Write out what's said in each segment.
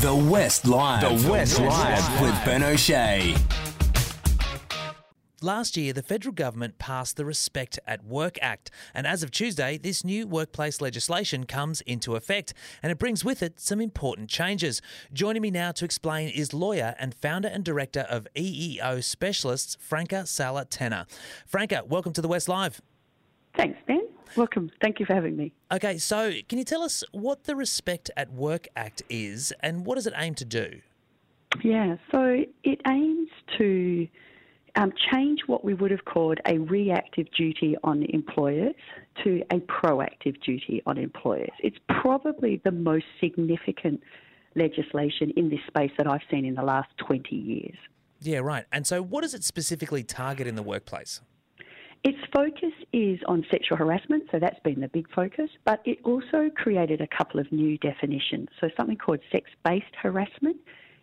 The West Live. The West Live with Ben O'Shea. Last year, the federal government passed the Respect at Work Act, and as of Tuesday, this new workplace legislation comes into effect, and it brings with it some important changes. Joining me now to explain is lawyer and founder and director of EEO Specialists, Franca Sala Tenna. Franca, welcome to the West Live. Thanks, Ben. Welcome. Thank you for having me. Okay, so can you tell us what the Respect at Work Act is, and what does it aim to do? Yeah, so it aims to um, change what we would have called a reactive duty on employers to a proactive duty on employers. It's probably the most significant legislation in this space that I've seen in the last 20 years. Yeah, right. And so, what does it specifically target in the workplace? Its focus is on sexual harassment, so that's been the big focus, but it also created a couple of new definitions. So, something called sex based harassment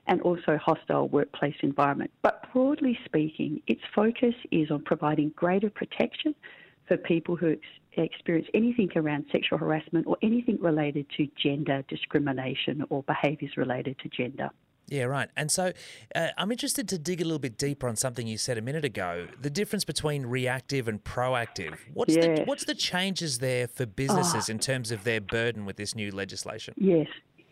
and also hostile workplace environment. But broadly speaking, its focus is on providing greater protection for people who ex- experience anything around sexual harassment or anything related to gender discrimination or behaviours related to gender. Yeah, right. And so uh, I'm interested to dig a little bit deeper on something you said a minute ago the difference between reactive and proactive. What's, yes. the, what's the changes there for businesses oh. in terms of their burden with this new legislation? Yes.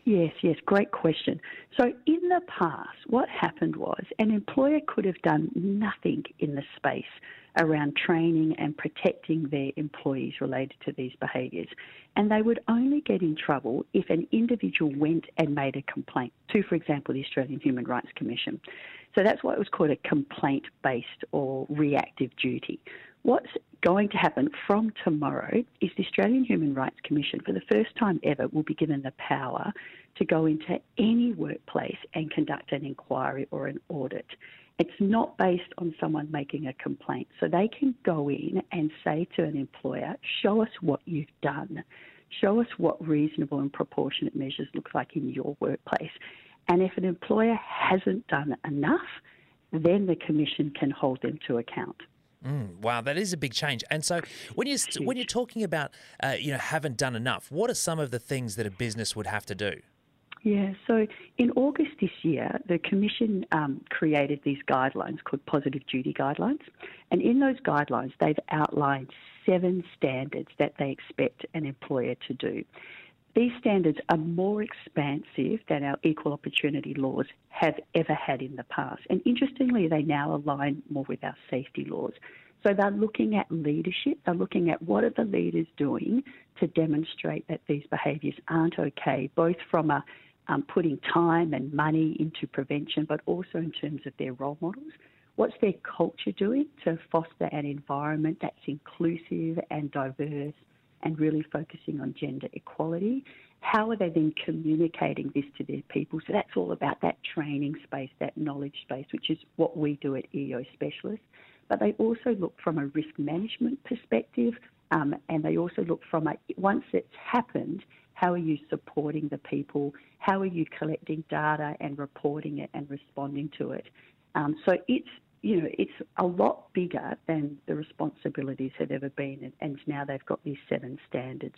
Yes, yes, great question. So, in the past, what happened was an employer could have done nothing in the space around training and protecting their employees related to these behaviours. And they would only get in trouble if an individual went and made a complaint to, for example, the Australian Human Rights Commission. So that's why it was called a complaint based or reactive duty. What's going to happen from tomorrow is the Australian Human Rights Commission, for the first time ever, will be given the power to go into any workplace and conduct an inquiry or an audit. It's not based on someone making a complaint. So they can go in and say to an employer, show us what you've done. Show us what reasonable and proportionate measures look like in your workplace. And if an employer hasn't done enough, then the Commission can hold them to account. Mm, wow, that is a big change. And so, when you when you're talking about uh, you know haven't done enough, what are some of the things that a business would have to do? Yeah, so in August this year, the Commission um, created these guidelines called Positive Duty Guidelines. And in those guidelines, they've outlined seven standards that they expect an employer to do. These standards are more expansive than our equal opportunity laws have ever had in the past. And interestingly, they now align more with our safety laws. So they're looking at leadership, they're looking at what are the leaders doing to demonstrate that these behaviours aren't okay, both from a um, putting time and money into prevention, but also in terms of their role models. What's their culture doing to foster an environment that's inclusive and diverse and really focusing on gender equality? How are they then communicating this to their people? So that's all about that training space, that knowledge space, which is what we do at EEO Specialists. But they also look from a risk management perspective, um, and they also look from a once it's happened, how are you supporting the people? How are you collecting data and reporting it and responding to it? Um, so it's you know it's a lot bigger than the responsibilities have ever been, and now they've got these seven standards.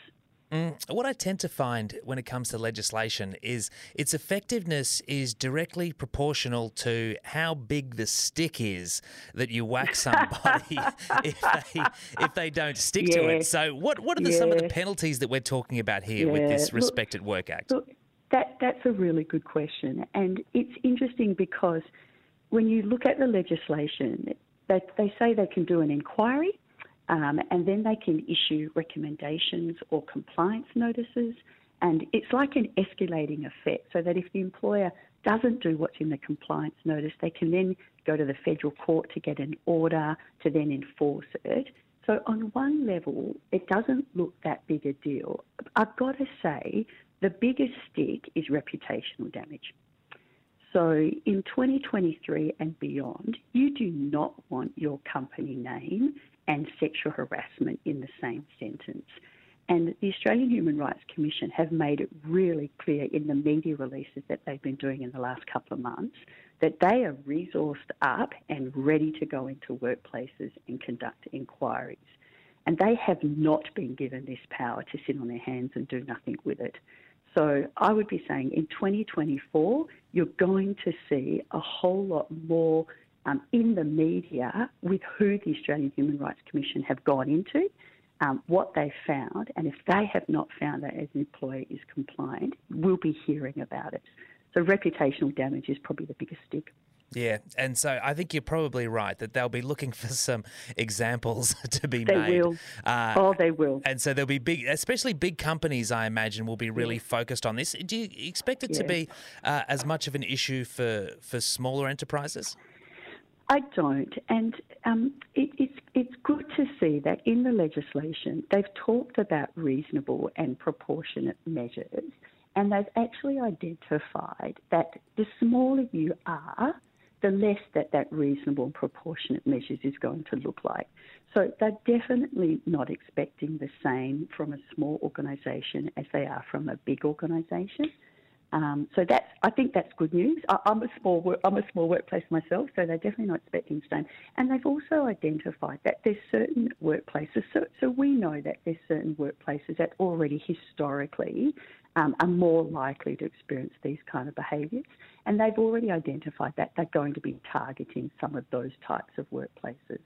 Mm, what I tend to find when it comes to legislation is its effectiveness is directly proportional to how big the stick is that you whack somebody if they if they don't stick yeah. to it. So, what what are the, yeah. some of the penalties that we're talking about here yeah. with this Respect at Work Act? Look, that that's a really good question, and it's interesting because when you look at the legislation, they, they say they can do an inquiry um, and then they can issue recommendations or compliance notices. And it's like an escalating effect, so that if the employer doesn't do what's in the compliance notice, they can then go to the federal court to get an order to then enforce it. So, on one level, it doesn't look that big a deal. I've got to say, the biggest stick is reputational damage. So, in 2023 and beyond, you do not want your company name and sexual harassment in the same sentence. And the Australian Human Rights Commission have made it really clear in the media releases that they've been doing in the last couple of months that they are resourced up and ready to go into workplaces and conduct inquiries. And they have not been given this power to sit on their hands and do nothing with it. So I would be saying in 2024, you're going to see a whole lot more um, in the media with who the Australian Human Rights Commission have gone into, um, what they found, and if they have not found that as an employer is compliant, we'll be hearing about it. So reputational damage is probably the biggest stick. Yeah, and so I think you're probably right that they'll be looking for some examples to be They made. They will. Uh, oh, they will. And so there'll be big, especially big companies, I imagine, will be really focused on this. Do you expect it to be uh, as much of an issue for, for smaller enterprises? I don't, and um, it, it's it's good to see that in the legislation they've talked about reasonable and proportionate measures, and they've actually identified that the smaller you are, the less that that reasonable and proportionate measures is going to look like. So they're definitely not expecting the same from a small organisation as they are from a big organisation. Um, so that's, I think that's good news. I, I'm a small, I'm a small workplace myself, so they're definitely not expecting the same. And they've also identified that there's certain workplaces. So, so we know that there's certain workplaces that already historically um, are more likely to experience these kind of behaviours, and they've already identified that they're going to be targeting some of those types of workplaces.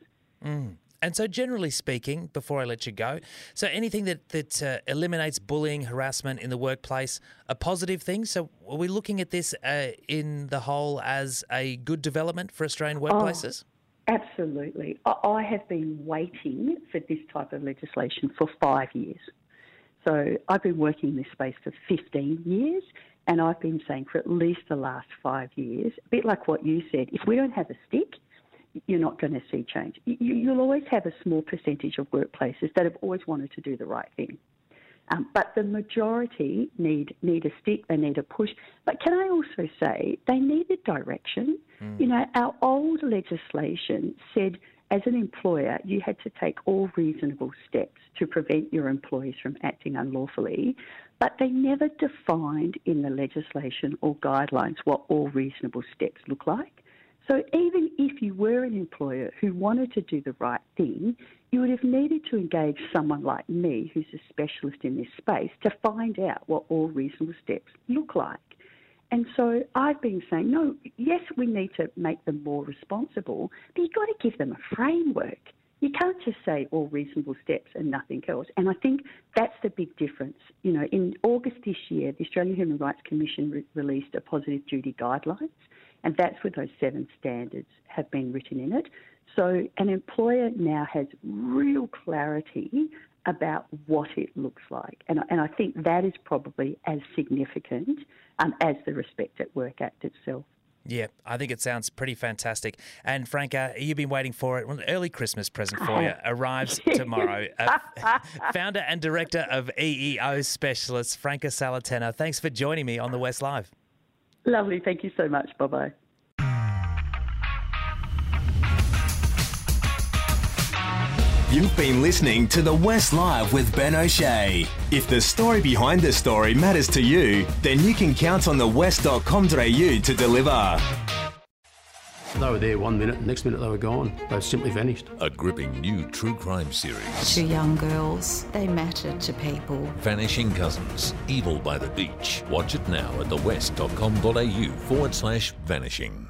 And so, generally speaking, before I let you go, so anything that that uh, eliminates bullying, harassment in the workplace, a positive thing. So, are we looking at this uh, in the whole as a good development for Australian workplaces? Absolutely. I, I have been waiting for this type of legislation for five years. So I've been working in this space for 15 years, and I've been saying for at least the last five years, a bit like what you said, if we don't have a stick, you're not going to see change. You, you'll always have a small percentage of workplaces that have always wanted to do the right thing. Um, but the majority need need a stick, they need a push. But can I also say they need a direction? You know, our old legislation said as an employer you had to take all reasonable steps to prevent your employees from acting unlawfully, but they never defined in the legislation or guidelines what all reasonable steps look like. So even if you were an employer who wanted to do the right thing, you would have needed to engage someone like me, who's a specialist in this space, to find out what all reasonable steps look like. And so I've been saying, no, yes, we need to make them more responsible, but you've got to give them a framework. You can't just say all reasonable steps and nothing else. And I think that's the big difference. You know, in August this year, the Australian Human Rights Commission re- released a positive duty guidelines, and that's where those seven standards have been written in it. So an employer now has real clarity about what it looks like. And, and I think that is probably as significant um, as the Respect at Work Act itself. Yeah, I think it sounds pretty fantastic. And Franca, you've been waiting for it. Well, an early Christmas present for you arrives tomorrow. Uh, founder and director of EEO Specialists, Franca Sala Tenna. Thanks for joining me on the West Live. Lovely. Thank you so much. Bye bye. You've been listening to The West Live with Ben O'Shea. If the story behind the story matters to you, then you can count on the west.com.au to deliver. They were there one minute, next minute they were gone. They simply vanished. A gripping new true crime series. Two young girls, they mattered to people. Vanishing Cousins. Evil by the Beach. Watch it now at thewest.com.au forward slash vanishing.